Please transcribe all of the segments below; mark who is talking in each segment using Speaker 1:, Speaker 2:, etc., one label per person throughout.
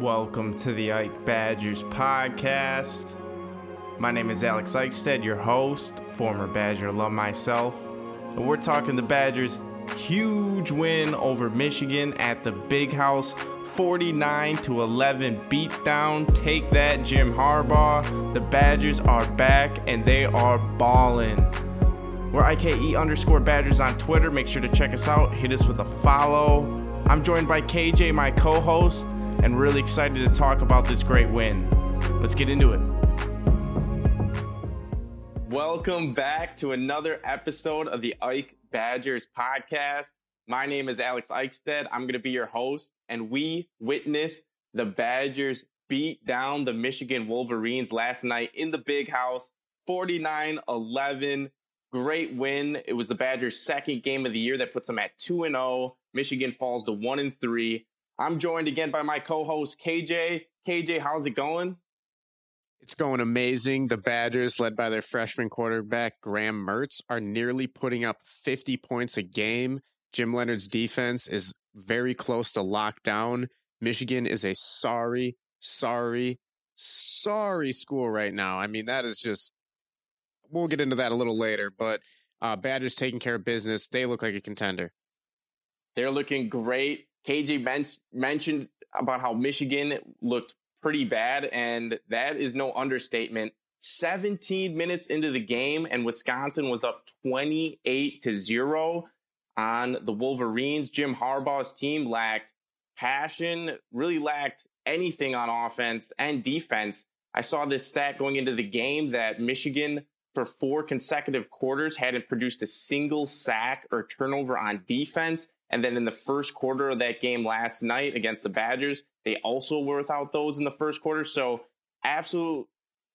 Speaker 1: Welcome to the Ike Badgers podcast. My name is Alex Eichstead, your host, former Badger alum myself. And we're talking the Badgers' huge win over Michigan at the Big House 49 to 11 beatdown. Take that, Jim Harbaugh. The Badgers are back and they are balling. We're IKE underscore Badgers on Twitter. Make sure to check us out. Hit us with a follow. I'm joined by KJ, my co host, and really excited to talk about this great win. Let's get into it. Welcome back to another episode of the Ike Badgers podcast. My name is Alex Eichstead. I'm going to be your host, and we witnessed the Badgers beat down the Michigan Wolverines last night in the big house 49 11. Great win. It was the Badgers' second game of the year that puts them at 2 0. Michigan falls to 1 and 3. I'm joined again by my co host, KJ. KJ, how's it going?
Speaker 2: It's going amazing. The Badgers, led by their freshman quarterback, Graham Mertz, are nearly putting up 50 points a game. Jim Leonhard's defense is very close to lockdown. Michigan is a sorry, sorry, sorry school right now. I mean, that is just, we'll get into that a little later, but uh, Badgers taking care of business. They look like a contender.
Speaker 1: They're looking great. KJ men- mentioned about how Michigan looked pretty bad, and that is no understatement. 17 minutes into the game, and Wisconsin was up 28 to 0 on the Wolverines. Jim Harbaugh's team lacked passion, really lacked anything on offense and defense. I saw this stat going into the game that Michigan, for four consecutive quarters, hadn't produced a single sack or turnover on defense. And then in the first quarter of that game last night against the Badgers, they also were without those in the first quarter. So absolute,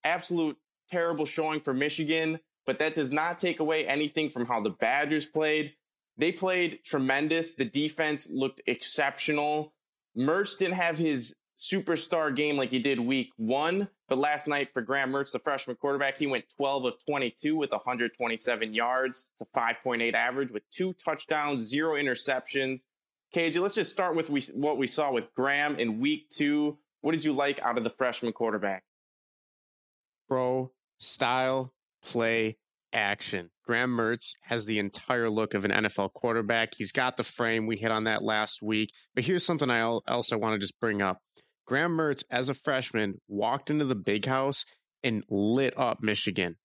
Speaker 1: absolute terrible showing for Michigan. But that does not take away anything from how the Badgers played. They played tremendous. The defense looked exceptional. Mertz didn't have his superstar game like he did week one, but last night for Graham Mertz, the freshman quarterback, he went 12 of 22 with 127 yards. It's a 5.8 average with two touchdowns, zero interceptions. KJ, let's just start with we, what we saw with Graham in week two. What did you like out of the freshman quarterback?
Speaker 2: Pro style, play, action. Graham Mertz has the entire look of an NFL quarterback. He's got the frame. We hit on that last week. But here's something else I want to just bring up. Graham Mertz, as a freshman, walked into the big house and lit up Michigan.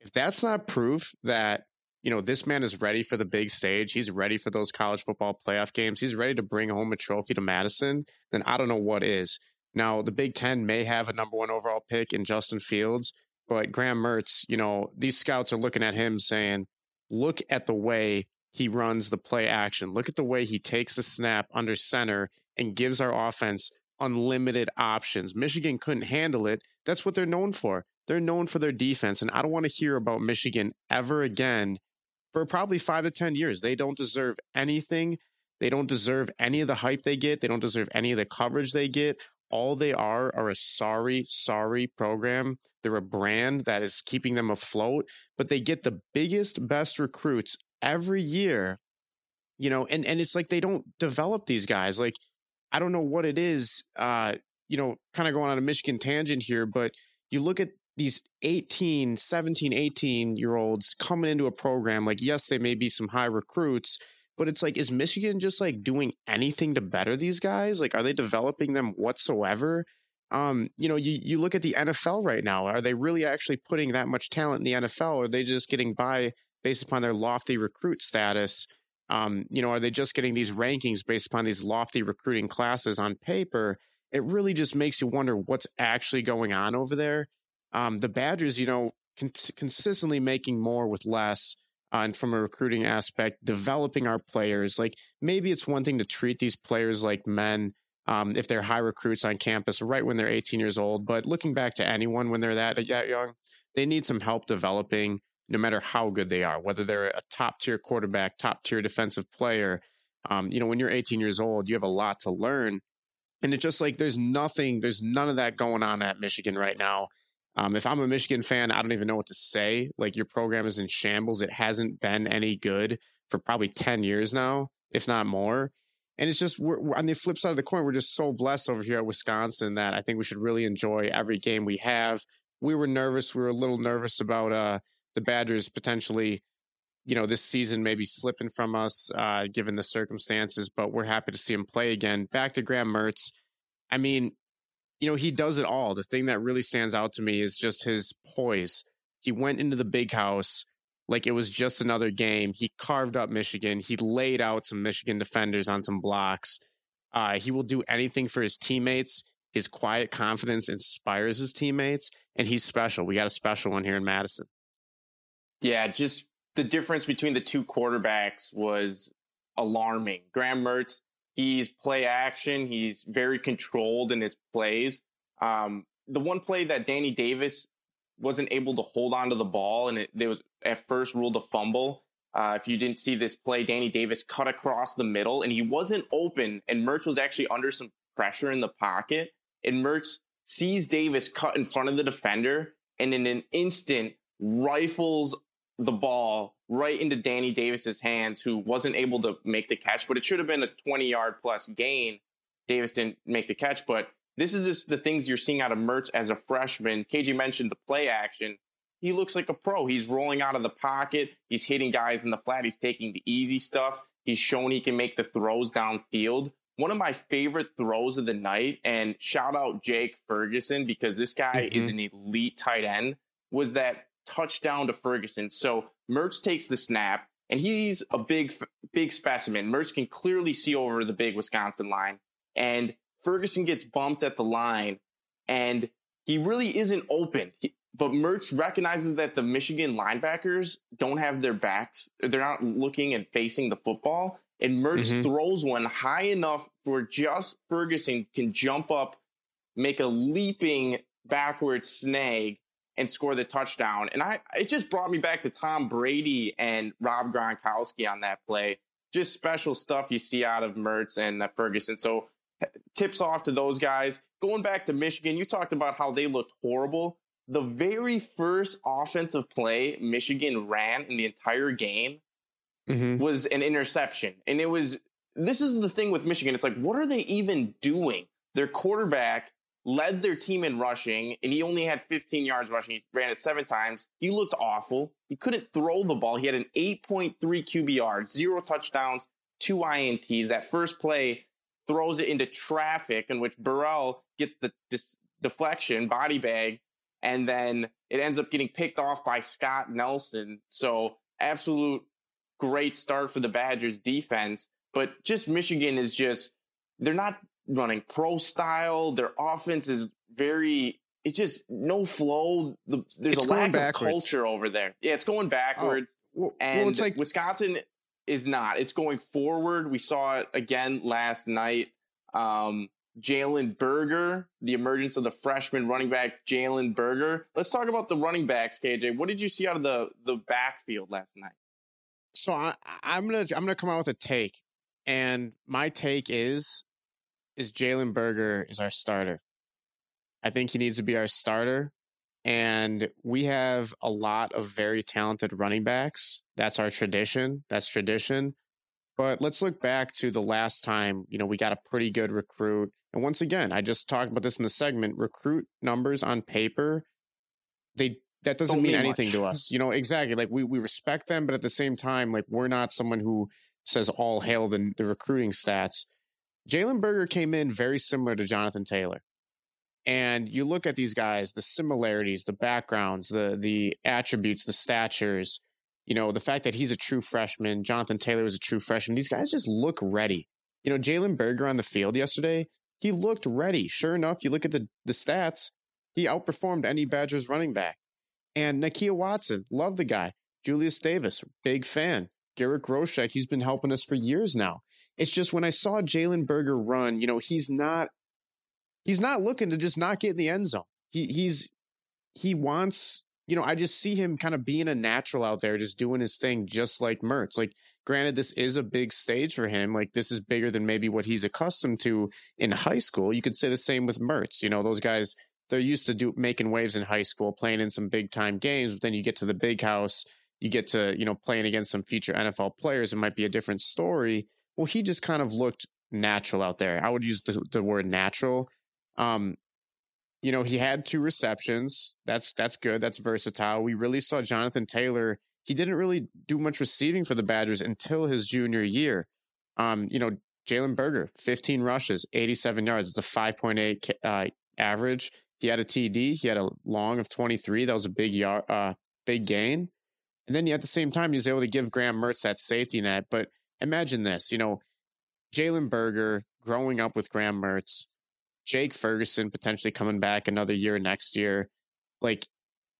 Speaker 2: If that's not proof that, you know, this man is ready for the big stage, he's ready for those college football playoff games, he's ready to bring home a trophy to Madison, then I don't know what is. Now, the Big Ten may have a number one overall pick in Justin Fields, but Graham Mertz, you know, these scouts are looking at him saying, look at the way he runs the play action. Look at the way he takes the snap under center and gives our offense unlimited options. Michigan couldn't handle it. That's what they're known for. They're known for their defense. And I don't want to hear about Michigan ever again for probably five to 10 years. They don't deserve anything. They don't deserve any of the hype they get. They don't deserve any of the coverage they get all they are are a sorry, sorry program. They're a brand that is keeping them afloat, but they get the biggest, best recruits every year. You know, and and it's like they don't develop these guys. Like I don't know what it is. Uh, you know, kind of going on a Michigan tangent here, but you look at these 18, 17, 18 year olds coming into a program like yes, they may be some high recruits, but it's like, is Michigan just like doing anything to better these guys? Like, are they developing them whatsoever? Um, you know, you, you look at the NFL right now. Are they really actually putting that much talent in the NFL? Or are they just getting by based upon their lofty recruit status? Um, you know, are they just getting these rankings based upon these lofty recruiting classes on paper? It really just makes you wonder what's actually going on over there. Um, the Badgers, you know, con- consistently making more with less uh, and from a recruiting aspect, developing our players. Like maybe it's one thing to treat these players like men um, if they're high recruits on campus right when they're 18 years old. But looking back to anyone when they're that, that young, they need some help developing no matter how good they are, whether they're a top tier quarterback, top tier defensive player. Um, you know, when you're 18 years old, you have a lot to learn. And it's just like there's nothing, there's none of that going on at Michigan right now. Um, if I'm a Michigan fan, I don't even know what to say. Like your program is in shambles. It hasn't been any good for probably 10 years now, if not more. And it's just we're, we're, on the flip side of the coin, we're just so blessed over here at Wisconsin that I think we should really enjoy every game we have. We were nervous. We were a little nervous about uh, the Badgers potentially, you know, this season maybe slipping from us uh, given the circumstances. But we're happy to see him play again. Back to Graham Mertz. I mean, you know, he does it all. The thing that really stands out to me is just his poise. He went into the big house like it was just another game. He carved up Michigan. He laid out some Michigan defenders on some blocks. Uh, he will do anything for his teammates. His quiet confidence inspires his teammates, and he's special. We got a special one here in Madison.
Speaker 1: Yeah, just the difference between the two quarterbacks was alarming. Graham Mertz, he's play action. He's very controlled in his plays. Um, the one play that Danny Davis wasn't able to hold on to the ball, and it, it was at first ruled a fumble. Uh, if you didn't see this play, Danny Davis cut across the middle, and he wasn't open, and Mertz was actually under some pressure in the pocket, and Mertz sees Davis cut in front of the defender, and in an instant rifles the ball right into Danny Davis's hands, who wasn't able to make the catch, but it should have been a 20 yard plus gain. Davis didn't make the catch, but this is just the things you're seeing out of Mertz as a freshman. KJ mentioned the play action. He looks like a pro. He's rolling out of the pocket. He's hitting guys in the flat. He's taking the easy stuff. He's shown he can make the throws downfield. One of my favorite throws of the night, and shout out Jake Ferguson because this guy mm-hmm. is an elite tight end, was that touchdown to Ferguson. So Mertz takes the snap, and he's a big, big specimen. Mertz can clearly see over the big Wisconsin line. And Ferguson gets bumped at the line and he really isn't open. He, but Mertz recognizes that the Michigan linebackers don't have their backs. They're not looking and facing the football. And Mertz mm-hmm. throws one high enough for just Ferguson can jump up, make a leaping backward snag, and score the touchdown. And I it just brought me back to Tom Brady and Rob Gronkowski on that play. Just special stuff you see out of Mertz and uh, Ferguson. So tips off to those guys. Going back to Michigan, you talked about how they looked horrible. The very first offensive play Michigan ran in the entire game mm-hmm. was an interception. And it was this is the thing with Michigan. It's like, what are they even doing? Their quarterback led their team in rushing, and he only had 15 yards rushing. He ran it seven times. He looked awful. He couldn't throw the ball. He had an 8.3 QBR, zero touchdowns, two INTs. That first play throws it into traffic in which Burrell gets the dis- deflection body bag and then it ends up getting picked off by Scott Nelson. So absolute great start for the Badgers defense, but just Michigan is just they're not running pro style. Their offense is very it's just no flow. The, there's it's a lack backwards. of culture over there. Yeah, it's going backwards. Oh, well, and well, it's like Wisconsin is not. It's going forward. We saw it again last night. Um, Jalen Berger, the emergence of the freshman running back Jalen Berger. Let's talk about the running backs, KJ. What did you see out of the the backfield last night?
Speaker 2: So I, I'm gonna I'm gonna come out with a take, and my take is is Jalen Berger is our starter. I think he needs to be our starter. And we have a lot of very talented running backs. That's our tradition. That's tradition. But let's look back to the last time, you know, we got a pretty good recruit. And once again, I just talked about this in the segment, recruit numbers on paper, they that doesn't mean, mean anything to us. You know, exactly. Like we we respect them, but at the same time, like we're not someone who says all hail the, the recruiting stats. Jalen Berger came in very similar to Jonathan Taylor. And you look at these guys the similarities the backgrounds the the attributes the statures you know the fact that he's a true freshman jonathan taylor was a true freshman these guys just look ready. You know jalen berger on the field yesterday he looked ready. Sure enough you look at the the stats he outperformed any badgers running back. And nakia watson love the guy. Julius davis big fan. Garrett groshek he's been helping us for years now it's just when i saw jalen berger run you know he's not he's not looking to just not get in the end zone. He he's he wants, you know, I just see him kind of being a natural out there, just doing his thing, just like Mertz. Like, granted, this is a big stage for him. Like, this is bigger than maybe what he's accustomed to in high school. You could say the same with Mertz. You know, those guys they're used to do making waves in high school, playing in some big time games, but then you get to the big house, you get to, you know, playing against some future NFL players, it might be a different story. Well, he just kind of looked natural out there. I would use the, the word natural. Um, you know, he had two receptions. That's that's good. That's versatile. We really saw Jonathan Taylor. He didn't really do much receiving for the Badgers until his junior year. Um, you know, Jalen Berger, 15 rushes, 87 yards. It's a 5.8 uh, average. He had a TD. He had a long of 23. That was a big yard, uh, big gain. And then at the same time, he was able to give Graham Mertz that safety net. But imagine this, you know, Jalen Berger growing up with Graham Mertz, Jake Ferguson potentially coming back another year next year. Like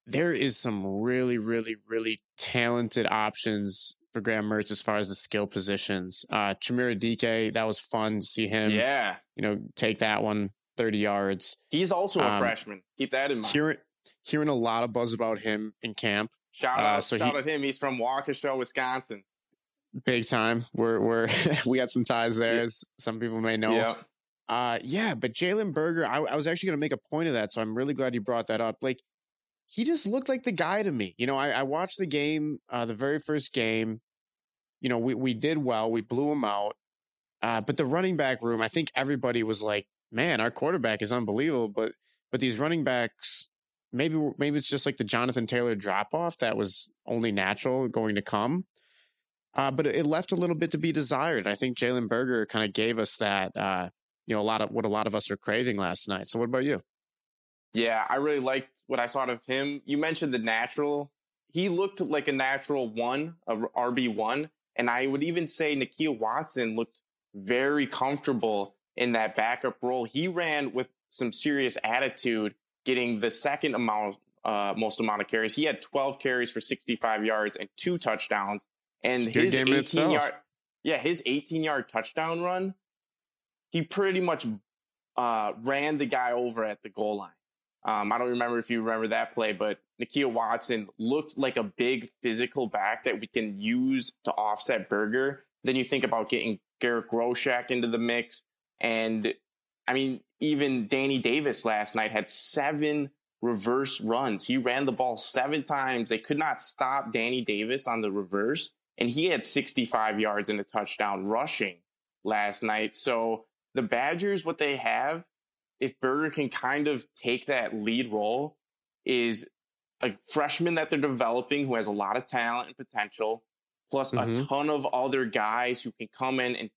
Speaker 2: there is some really, really, really talented options for Graham Mertz as far as the skill positions. Uh Chimere Dike, that was fun to see him.
Speaker 1: Yeah.
Speaker 2: You know, take that one 30 yards.
Speaker 1: He's also a um, freshman. Keep that in mind.
Speaker 2: Hearing, hearing a lot of buzz about him in camp.
Speaker 1: Shout uh, out, so shout he, out him. He's from Waukesha, Wisconsin.
Speaker 2: Big time. We're we're we got some ties there, as some people may know. Yeah. Uh, yeah, but Jalen Berger, I, I was actually going to make a point of that, so I'm really glad you brought that up. Like, he just looked like the guy to me. You know, I, I watched the game, uh, the very first game. You know, we we did well, we blew him out. Uh, but the running back room, I think everybody was like, "Man, our quarterback is unbelievable." But but these running backs, maybe maybe it's just like the Jonathan Taylor drop off that was only natural going to come. Uh, but it left a little bit to be desired. I think Jalen Berger kind of gave us that. Uh, you know, a lot of what a lot of us are craving last night. So what about you?
Speaker 1: Yeah, I really liked what I saw of him. You mentioned the natural. He looked like a natural one, a RB one, and I would even say Nakia Watson looked very comfortable in that backup role. He ran with some serious attitude, getting the second amount, uh, most amount of carries. He had 12 carries for 65 yards and two touchdowns. And his 18 yard, yeah, his 18 yard touchdown run he pretty much uh, ran the guy over at the goal line. Um, I don't remember if you remember that play, but Nakia Watson looked like a big physical back that we can use to offset Berger. Then you think about getting Garrett Groshek into the mix. And I mean, even Danny Davis last night had seven reverse runs. He ran the ball seven times. They could not stop Danny Davis on the reverse. And he had 65 yards and a touchdown rushing last night. So the Badgers, what they have, if Berger can kind of take that lead role, is a freshman that they're developing who has a lot of talent and potential, plus mm-hmm. a ton of other guys who can come in and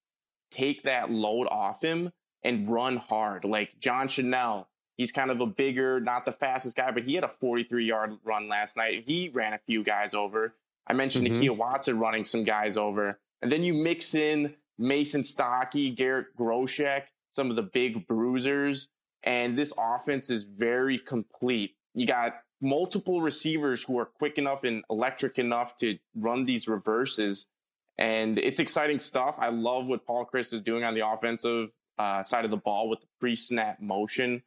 Speaker 1: take that load off him and run hard. Like John Chanel, he's kind of a bigger, not the fastest guy, but he had a 43 yard run last night. He ran a few guys over. I mentioned mm-hmm. Nakia Watson running some guys over. And then you mix in Mason Stokke, Garrett Groshek, some of the big bruisers. And this offense is very complete. You got multiple receivers who are quick enough and electric enough to run these reverses. And it's exciting stuff. I love what Paul Chryst is doing on the offensive uh, side of the ball with the pre snap motion.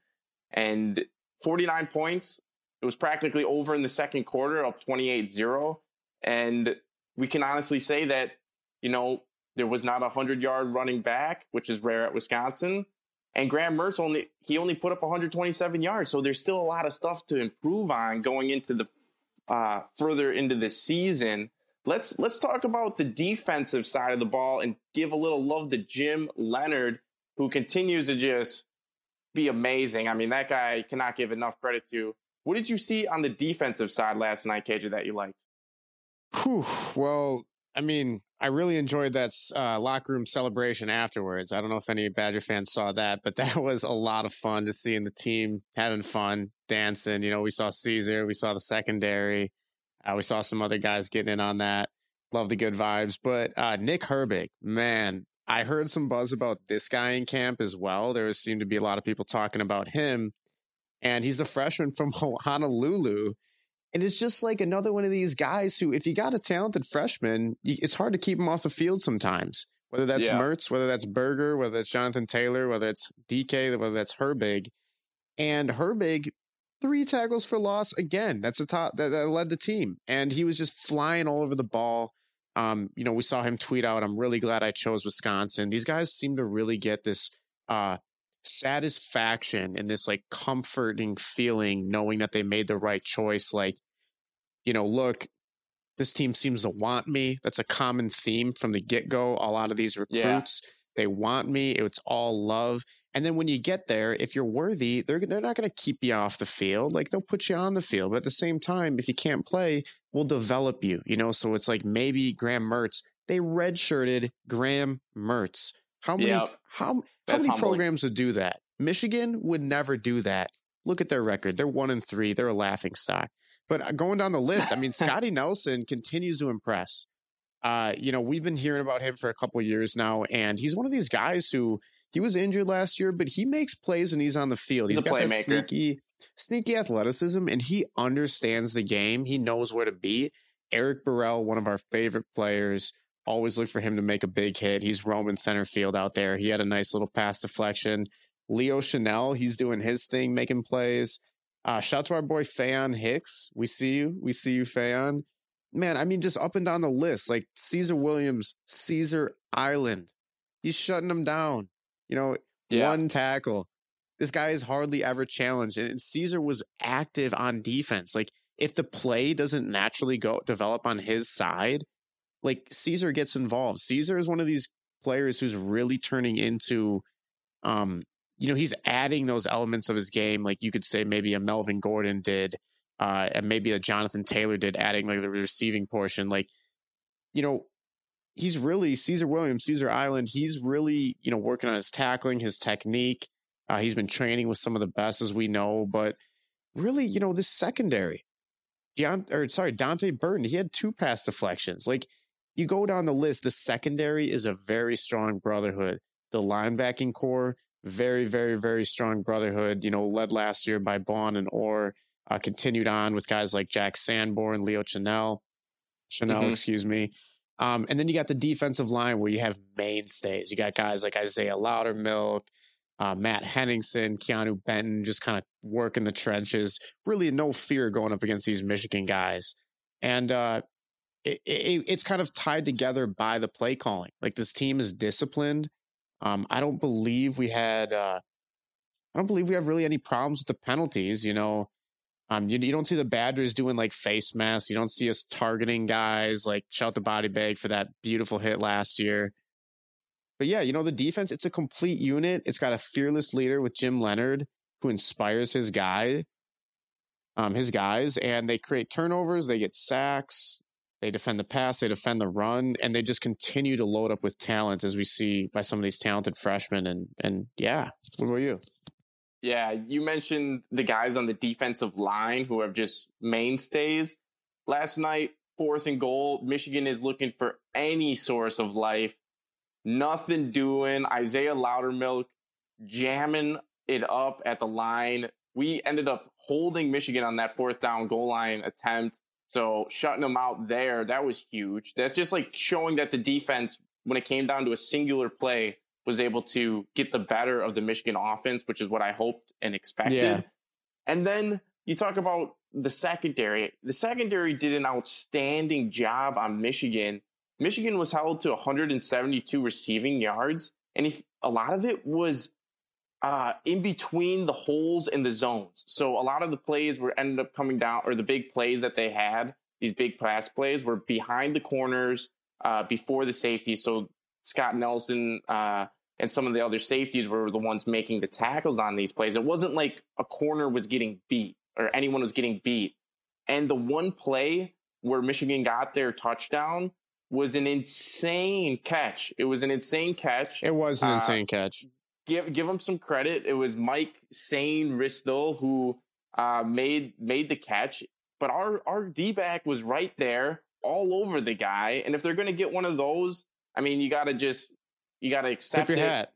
Speaker 1: And 49 points. It was practically over in the second quarter, up 28 0. And we can honestly say that, you know, there was not a hundred yard running back, which is rare at Wisconsin. And Graham Mertz only he only put up 127 yards. So there's still a lot of stuff to improve on going into the uh, further into the season. Let's let's talk about the defensive side of the ball and give a little love to Jim Leonhard, who continues to just be amazing. I mean, that guy cannot give enough credit to. What did you see on the defensive side last night, KJ, that you liked?
Speaker 2: Whew, well, I mean, I really enjoyed that uh, locker room celebration afterwards. I don't know if any Badger fans saw that, but that was a lot of fun just seeing the team having fun, dancing. You know, we saw Caesar, we saw the secondary, uh, we saw some other guys getting in on that. Love the good vibes. But uh, Nick Herbig, man, I heard some buzz about this guy in camp as well. There seemed to be a lot of people talking about him. And he's a freshman from Honolulu. And it's just like another one of these guys who, if you got a talented freshman, it's hard to keep him off the field sometimes. Whether that's yeah. Mertz, whether that's Berger, whether it's Jonathan Taylor, whether it's DK, whether that's Herbig. And Herbig, three tackles for loss again. That's the top that, that led the team. And he was just flying all over the ball. Um, you know, we saw him tweet out, I'm really glad I chose Wisconsin. These guys seem to really get this uh satisfaction and this like comforting feeling knowing that they made the right choice. Like, you know, look, this team seems to want me. That's a common theme from the get go. A lot of these recruits, They want me. It's all love. And then when you get there, if you're worthy, they're they're not going to keep you off the field. Like they'll put you on the field, but at the same time, if you can't play, we'll develop you. You know, so it's like maybe Graham Mertz. They redshirted Graham Mertz. How many? Yep. How how many humbling. programs would do that? Michigan would never do that. Look at their record. They're one and three. They're a laughing stock. But uh, going down the list, I mean, Scotty Nelson continues to impress. Uh, you know, we've been hearing about him for a couple years now, and he's one of these guys who he was injured last year, but he makes plays when he's on the field. he's, he's got that sneaky, sneaky athleticism, and he understands the game. He knows where to be. Eric Burrell, one of our favorite players, always look for him to make a big hit. He's roaming center field out there. He had a nice little pass deflection. Leo Chanel, he's doing his thing, making plays. Uh, shout to our boy Faion Hicks. We see you. We see you, Faion. Man, I mean, just up and down the list, like Caesar Williams, Caesar Island. He's shutting them down. You know, yeah. one tackle. This guy is hardly ever challenged. And Caesar was active on defense. Like, if the play doesn't naturally go develop on his side, like Caesar gets involved. Caesar is one of these players who's really turning into um you know, he's adding those elements of his game, like you could say maybe a Melvin Gordon did, uh, and maybe a Jonathan Taylor did, adding like the receiving portion. Like, you know, he's really Caesar Williams, Caesar Island. He's really, you know, working on his tackling, his technique. Uh, he's been training with some of the best as we know, but really, you know, this secondary, Deont- or sorry, Dante Burton, he had two pass deflections. Like you go down the list, the secondary is a very strong brotherhood. The linebacking core, very, very, very strong brotherhood, you know, led last year by Baun and Orr, uh, continued on with guys like Jack Sanborn, Leo Chanel, Chenal, mm-hmm. excuse me. Um, and then you got the defensive line where you have mainstays. You got guys like Isaiah Loudermilk, uh, Matt Henningsen, Keanu Benton, just kind of working the trenches. Really, no fear going up against these Michigan guys. And uh, it, it, it's kind of tied together by the play calling. Like this team is disciplined um, I don't believe we had. Uh, I don't believe we have really any problems with the penalties. You know, um, you, you don't see the Badgers doing like face masks. You don't see us targeting guys like shout the body bag for that beautiful hit last year. But yeah, you know the defense. It's a complete unit. It's got a fearless leader with Jim Leonhard who inspires his guy, um, his guys, and they create turnovers. They get sacks. They defend the pass, they defend the run, and they just continue to load up with talent as we see by some of these talented freshmen. And and yeah, what about you?
Speaker 1: Yeah, you mentioned the guys on the defensive line who have just mainstays. Last night, fourth and goal, Michigan is looking for any source of life. Nothing doing. Isaiah Loudermilk jamming it up at the line. We ended up holding Michigan on that fourth down goal line attempt. So shutting them out there, that was huge. That's just like showing that the defense, when it came down to a singular play, was able to get the better of the Michigan offense, which is what I hoped and expected. Yeah. And then you talk about the secondary. The secondary did an outstanding job on Michigan. Michigan was held to 172 receiving yards, and if a lot of it was uh, in between the holes in the zones. So a lot of the plays were ended up coming down, or the big plays that they had, these big pass plays, were behind the corners, uh, before the safety. So Scott Nelson uh, and some of the other safeties were the ones making the tackles on these plays. It wasn't like a corner was getting beat or anyone was getting beat. And the one play where Michigan got their touchdown was an insane catch. It was an insane catch.
Speaker 2: It was an uh, insane catch
Speaker 1: give give him some credit. It was Mike Sainristil who uh, made made the catch, but our our D back was right there, all over the guy. And if they're going to get one of those, I mean, you got to just you got to accept
Speaker 2: tip your
Speaker 1: it.
Speaker 2: hat.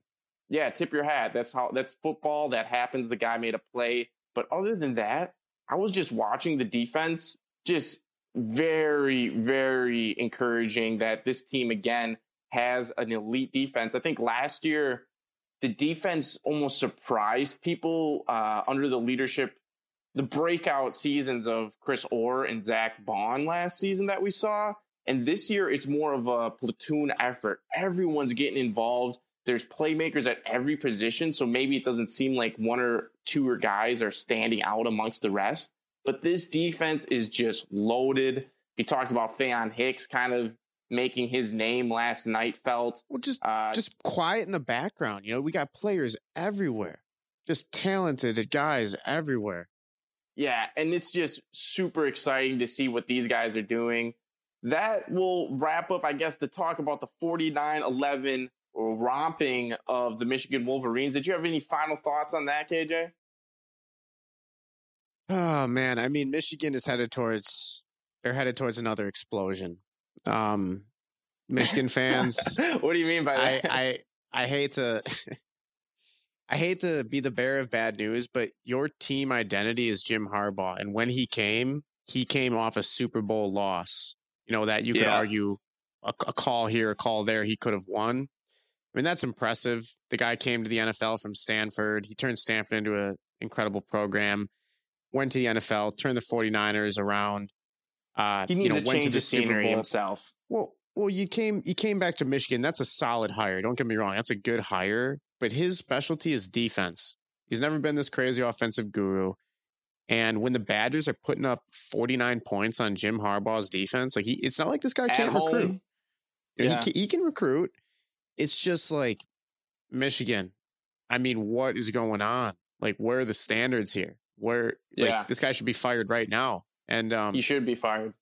Speaker 1: Yeah, tip your hat. That's how that's football. That happens. The guy made a play, but other than that, I was just watching the defense. Just very very encouraging that this team again has an elite defense. I think last year the defense almost surprised people uh, under the leadership, the breakout seasons of Chris Orr and Zack Baun last season that we saw. And this year, it's more of a platoon effort. Everyone's getting involved. There's playmakers at every position. So maybe it doesn't seem like one or two guys are standing out amongst the rest. But this defense is just loaded. We talked about Faion Hicks kind of making his name last night felt.
Speaker 2: Well, just uh, just quiet in the background. You know, we got players everywhere, just talented guys everywhere.
Speaker 1: Yeah, and it's just super exciting to see what these guys are doing. That will wrap up, I guess, the talk about the 49 11 romping of the Michigan Wolverines. Did you have any final thoughts on that, KJ?
Speaker 2: Oh man, I mean, Michigan is headed towards they're headed towards another explosion. Um, Michigan fans.
Speaker 1: what do you mean by
Speaker 2: that? I I, I hate to I hate to be the bearer of bad news, but your team identity is Jim Harbaugh, and when he came, he came off a Super Bowl loss. You know that you could yeah. argue a, a call here, a call there, he could have won. I mean, that's impressive. The guy came to the NFL from Stanford. He turned Stanford into an incredible program. Went to the NFL, turned the 49ers around.
Speaker 1: Uh, he needs you know, to change to the, the scenery himself.
Speaker 2: Well, well, you came you came back to Michigan. That's a solid hire. Don't get me wrong. That's a good hire. But his specialty is defense. He's never been this crazy offensive guru. And when the Badgers are putting up 49 points on Jim Harbaugh's defense, like he, it's not like this guy can't recruit. Yeah. He, can, he can recruit. It's just like Michigan. I mean, what is going on? Like, where are the standards here? Where, yeah. like, this guy should be fired right now. And um,
Speaker 1: he should be fired.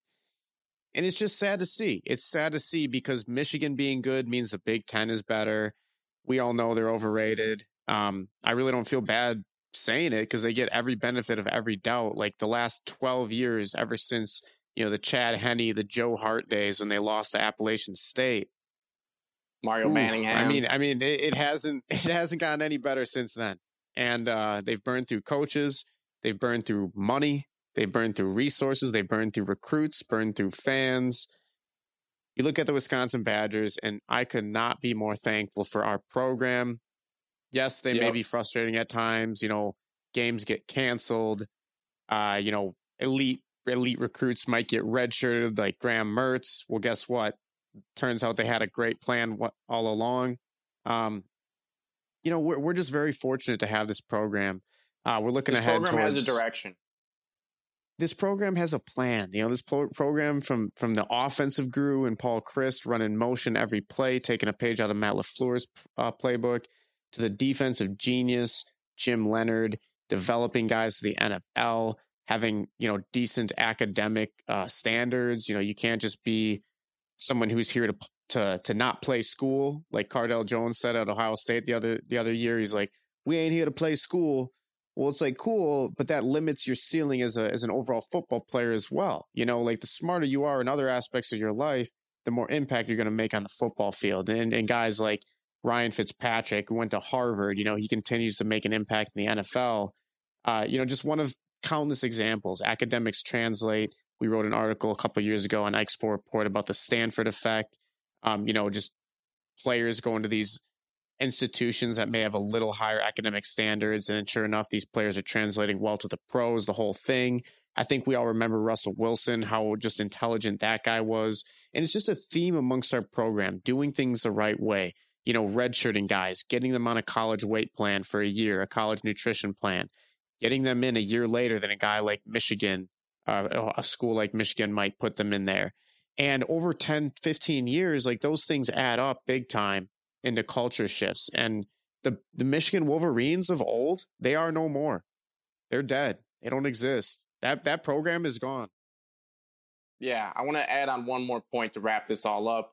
Speaker 2: And it's just sad to see. It's sad to see because Michigan being good means the Big Ten is better. We all know they're overrated. Um, I really don't feel bad saying it because they get every benefit of every doubt. Like the last 12 years, ever since, you know, the Chad Henne, the Joe Hart days when they lost to Appalachian State.
Speaker 1: Mario Ooh, Manningham.
Speaker 2: I mean, I mean, it, it, hasn't it hasn't gotten any better since then. And uh, they've burned through coaches, they've burned through money, they burn through resources, they burn through recruits, burn through fans. You look at the Wisconsin Badgers, and I could not be more thankful for our program. Yes, they yep. may be frustrating at times. You know, games get canceled. Uh, you know, elite elite recruits might get redshirted, like Graham Mertz. Well, guess what? Turns out they had a great plan all along. Um, you know, we're we're just very fortunate to have this program. Uh, we're looking
Speaker 1: this
Speaker 2: ahead.
Speaker 1: Program
Speaker 2: towards,
Speaker 1: has a direction
Speaker 2: this program has a plan. You know, this pro- program from from the offensive guru and Paul Chryst running motion every play, taking a page out of Matt LaFleur's uh, playbook, to the defensive genius Jim Leonhard, developing guys to the NFL, having you know decent academic uh, standards. You know, you can't just be someone who's here to to to not play school, like Cardale Jones said at Ohio State the other the other year. He's like, we ain't here to play school well, it's like cool, but that limits your ceiling as a as an overall football player as well. You know, like the smarter you are in other aspects of your life, the more impact you're going to make on the football field. And and guys like Ryan Fitzpatrick, who went to Harvard, you know, he continues to make an impact in the NFL. Uh, you know, just one of countless examples. Academics translate. We wrote an article a couple years ago on Export Report about the Stanford effect. Um, you know, just players going to these institutions that may have a little higher academic standards. And sure enough, these players are translating well to the pros, the whole thing. I think we all remember Russell Wilson, how just intelligent that guy was. And it's just a theme amongst our program, doing things the right way. You know, redshirting guys, getting them on a college weight plan for a year, a college nutrition plan, getting them in a year later than a guy like Michigan, uh, a school like Michigan might put them in there. And over 10, 15 years, like those things add up big time into culture shifts. And the the Michigan Wolverines of old, they are no more. They're dead. They don't exist. That that program is gone.
Speaker 1: Yeah, I want to add on one more point to wrap this all up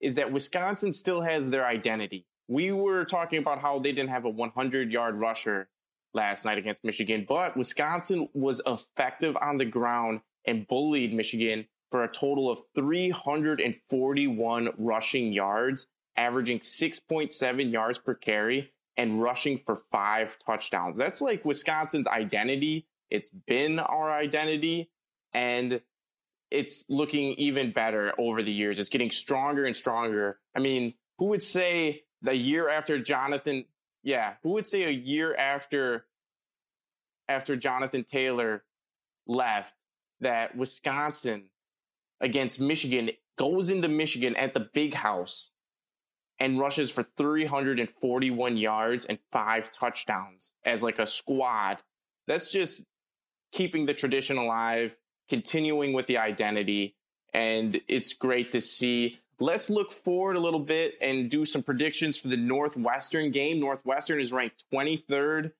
Speaker 1: is that Wisconsin still has their identity. We were talking about how they didn't have a 100 yard rusher last night against Michigan, but Wisconsin was effective on the ground and bullied Michigan for a total of 341 rushing yards averaging 6.7 yards per carry and rushing for five touchdowns. That's like Wisconsin's identity. It's been our identity and it's looking even better over the years. It's getting stronger and stronger. I mean, who would say the year after Jonathan, yeah, who would say a year after after Jonathan Taylor left that Wisconsin against Michigan goes into Michigan at the big house and rushes for 341 yards and five touchdowns as like a squad. That's just keeping the tradition alive, continuing with the identity. And it's great to see. let's look forward a little bit and do some predictions for the Northwestern game. Northwestern is ranked 23rd.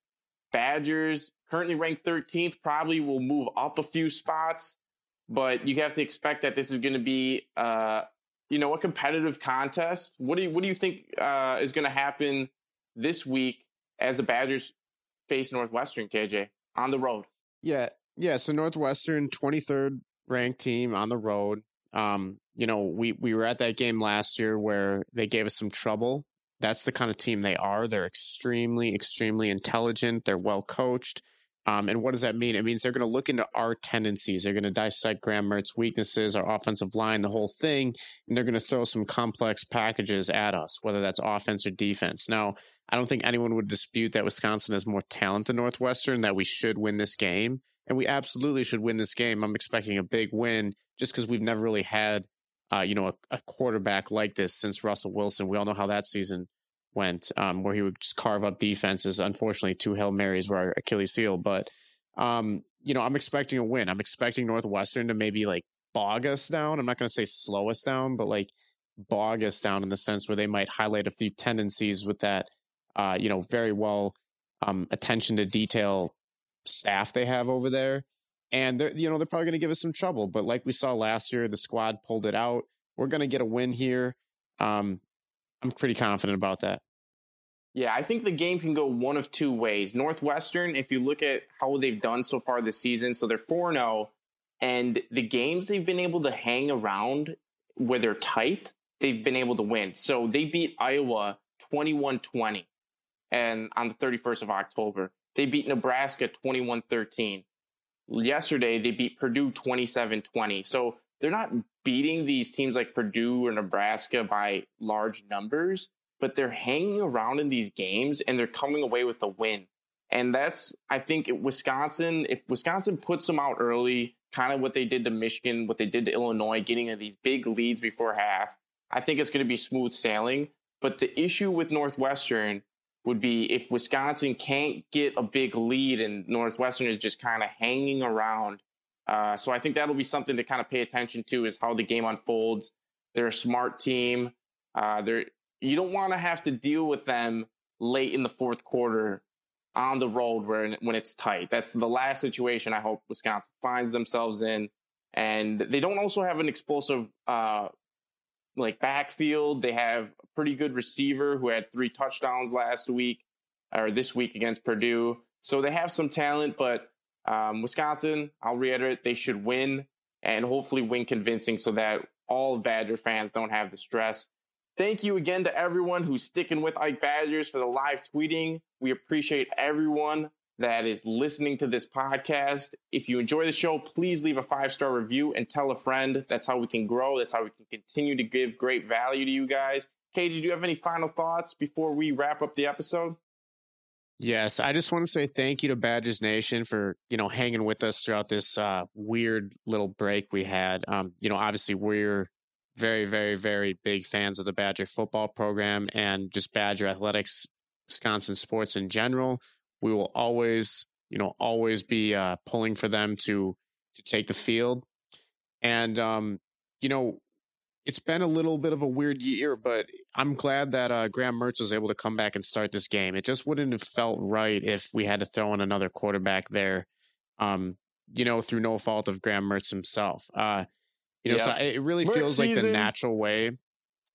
Speaker 1: Badgers currently ranked 13th, probably will move up a few spots, but you have to expect that this is going to be, uh, you know, a competitive contest. What do you, what do you think uh, is going to happen this week as the Badgers face Northwestern, KJ, on the road?
Speaker 2: Yeah, yeah. So Northwestern, 23rd ranked team on the road. Um, you know, we we were at that game last year where they gave us some trouble. That's the kind of team they are. They're extremely, extremely intelligent. They're well coached. Um, and what does that mean? It means they're going to look into our tendencies. They're going to dissect Graham Mertz's weaknesses, our offensive line, the whole thing, and they're going to throw some complex packages at us, whether that's offense or defense. Now, I don't think anyone would dispute that Wisconsin has more talent than Northwestern, that we should win this game. And we absolutely should win this game. I'm expecting a big win just because we've never really had, uh, you know, a, a, quarterback like this since Russell Wilson. We all know how that season went, um, where he would just carve up defenses. Unfortunately, two Hail Marys were our Achilles heel. But, um, you know, I'm expecting a win. I'm expecting Northwestern to maybe like bog us down. I'm not going to say slow us down, but like bog us down in the sense where they might highlight a few tendencies with that uh, you know, very well um, attention to detail staff they have over there. And they're, you know, they're probably going to give us some trouble. But like we saw last year, the squad pulled it out. We're going to get a win here. Um, I'm pretty confident about that.
Speaker 1: Yeah, I think the game can go one of two ways. Northwestern, if you look at how they've done so far this season, so they're 4 0, and the games they've been able to hang around where they're tight, they've been able to win. So they beat Iowa 21 20 and on the 31st of October. They beat Nebraska 21 13. Yesterday, they beat Purdue 27 20. So they're not beating these teams like Purdue or Nebraska by large numbers, but they're hanging around in these games and they're coming away with a win. And that's, I think, Wisconsin, if Wisconsin puts them out early, kind of what they did to Michigan, what they did to Illinois, getting these big leads before half, I think it's going to be smooth sailing. But the issue with Northwestern would be if Wisconsin can't get a big lead and Northwestern is just kind of hanging around. Uh, so I think that'll be something to kind of pay attention to is how the game unfolds. They're a smart team. Uh, they're you don't want to have to deal with them late in the fourth quarter on the road where when it's tight. That's the last situation I hope Wisconsin finds themselves in. And they don't also have an explosive uh, like backfield. They have a pretty good receiver who had three touchdowns last week or this week against Purdue. So they have some talent, but um, Wisconsin, I'll reiterate, they should win and hopefully win convincing so that all Badger fans don't have the stress. Thank you again to everyone who's sticking with Ike Badgers for the live tweeting. We appreciate everyone that is listening to this podcast. If you enjoy the show, please leave a five star review and tell a friend. That's how we can grow. That's how we can continue to give great value to you guys. KJ, do you have any final thoughts before we wrap up the episode?
Speaker 2: Yes, I just want to say thank you to Badgers Nation for you know hanging with us throughout this uh, weird little break we had. Um, you know, obviously we're very, very, very big fans of the Badger football program and just Badger athletics, Wisconsin sports in general we will always, you know, always be uh, pulling for them to to take the field. And um, you know, it's been a little bit of a weird year, but I'm glad that uh, Graham Mertz was able to come back and start this game. It just wouldn't have felt right if we had to throw in another quarterback there. Um, you know, through no fault of Graham Mertz himself. Uh, you know, so it really feels like the natural way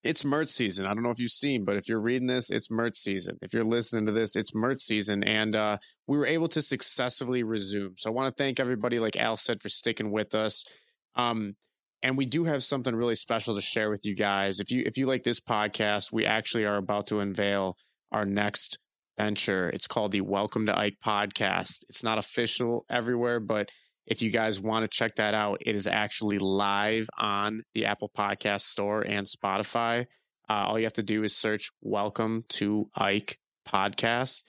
Speaker 2: it's Mertz season. I don't know if you've seen, but if you're reading this, it's Mertz season. If you're listening to this, it's Mertz season. And uh, we were able to successfully resume. So I want to thank everybody, like Al said, for sticking with us. Um, and we do have something really special to share with you guys. If you if you like this podcast, we actually are about to unveil our next venture. It's called the Welcome to Ike podcast. It's not official everywhere, but if you guys want to check that out, it is actually live on the Apple Podcast Store and Spotify. Uh, all you have to do is search Welcome to Ike Podcast.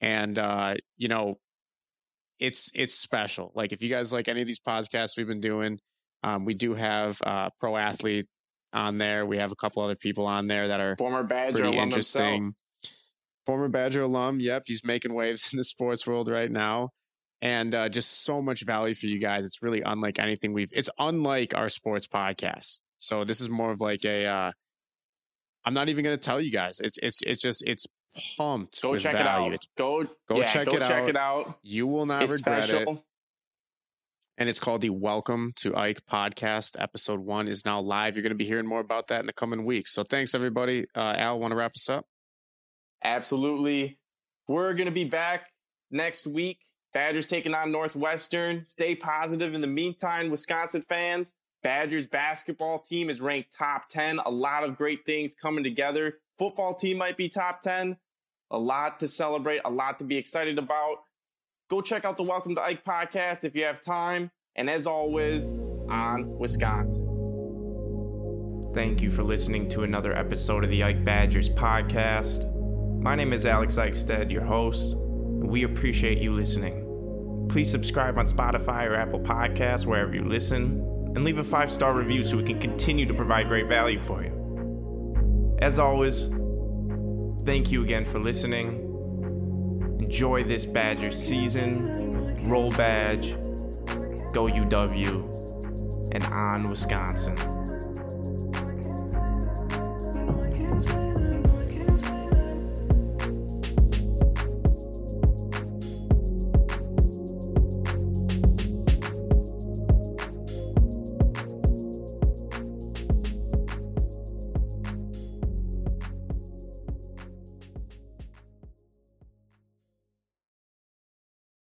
Speaker 2: And, uh, you know, it's it's special. Like if you guys like any of these podcasts we've been doing, um, we do have uh, pro athlete on there. We have a couple other people on there that are
Speaker 1: former Badger pretty interesting. Himself.
Speaker 2: Former Badger alum. Yep, he's making waves in the sports world right now and uh, just so much value for you guys. It's really unlike anything we've. It's unlike our sports podcast. So this is more of like a. Uh, I'm not even going to tell you guys. It's it's it's just it's pumped.
Speaker 1: Go check
Speaker 2: value.
Speaker 1: it out.
Speaker 2: It's,
Speaker 1: Go
Speaker 2: Go
Speaker 1: yeah,
Speaker 2: check
Speaker 1: go
Speaker 2: it
Speaker 1: check
Speaker 2: out.
Speaker 1: it out.
Speaker 2: you will not
Speaker 1: It's
Speaker 2: regret it.
Speaker 1: special.
Speaker 2: and it's called the Welcome to Ike podcast. Episode one is now live. You're going to be hearing more about that in the coming weeks. So thanks, everybody. Uh, Al, want to wrap us up?
Speaker 1: Absolutely. We're going to be back next week. Badgers taking on Northwestern. Stay positive in the meantime, Wisconsin fans. Badgers basketball team is ranked top 10. A lot of great things coming together. Football team might be top 10. A lot to celebrate, a lot to be excited about. Go check out the Welcome to Ike podcast if you have time. And as always, on Wisconsin. Thank you for listening to another episode of the Ike Badgers podcast. My name is Alex Eichstead, your host, and we appreciate you listening. Please subscribe on Spotify or Apple Podcasts, wherever you listen, and leave a five star review so we can continue to provide great value for you. As always, thank you again for listening. Enjoy this Badger season. Roll Badge. Go UW. And on Wisconsin.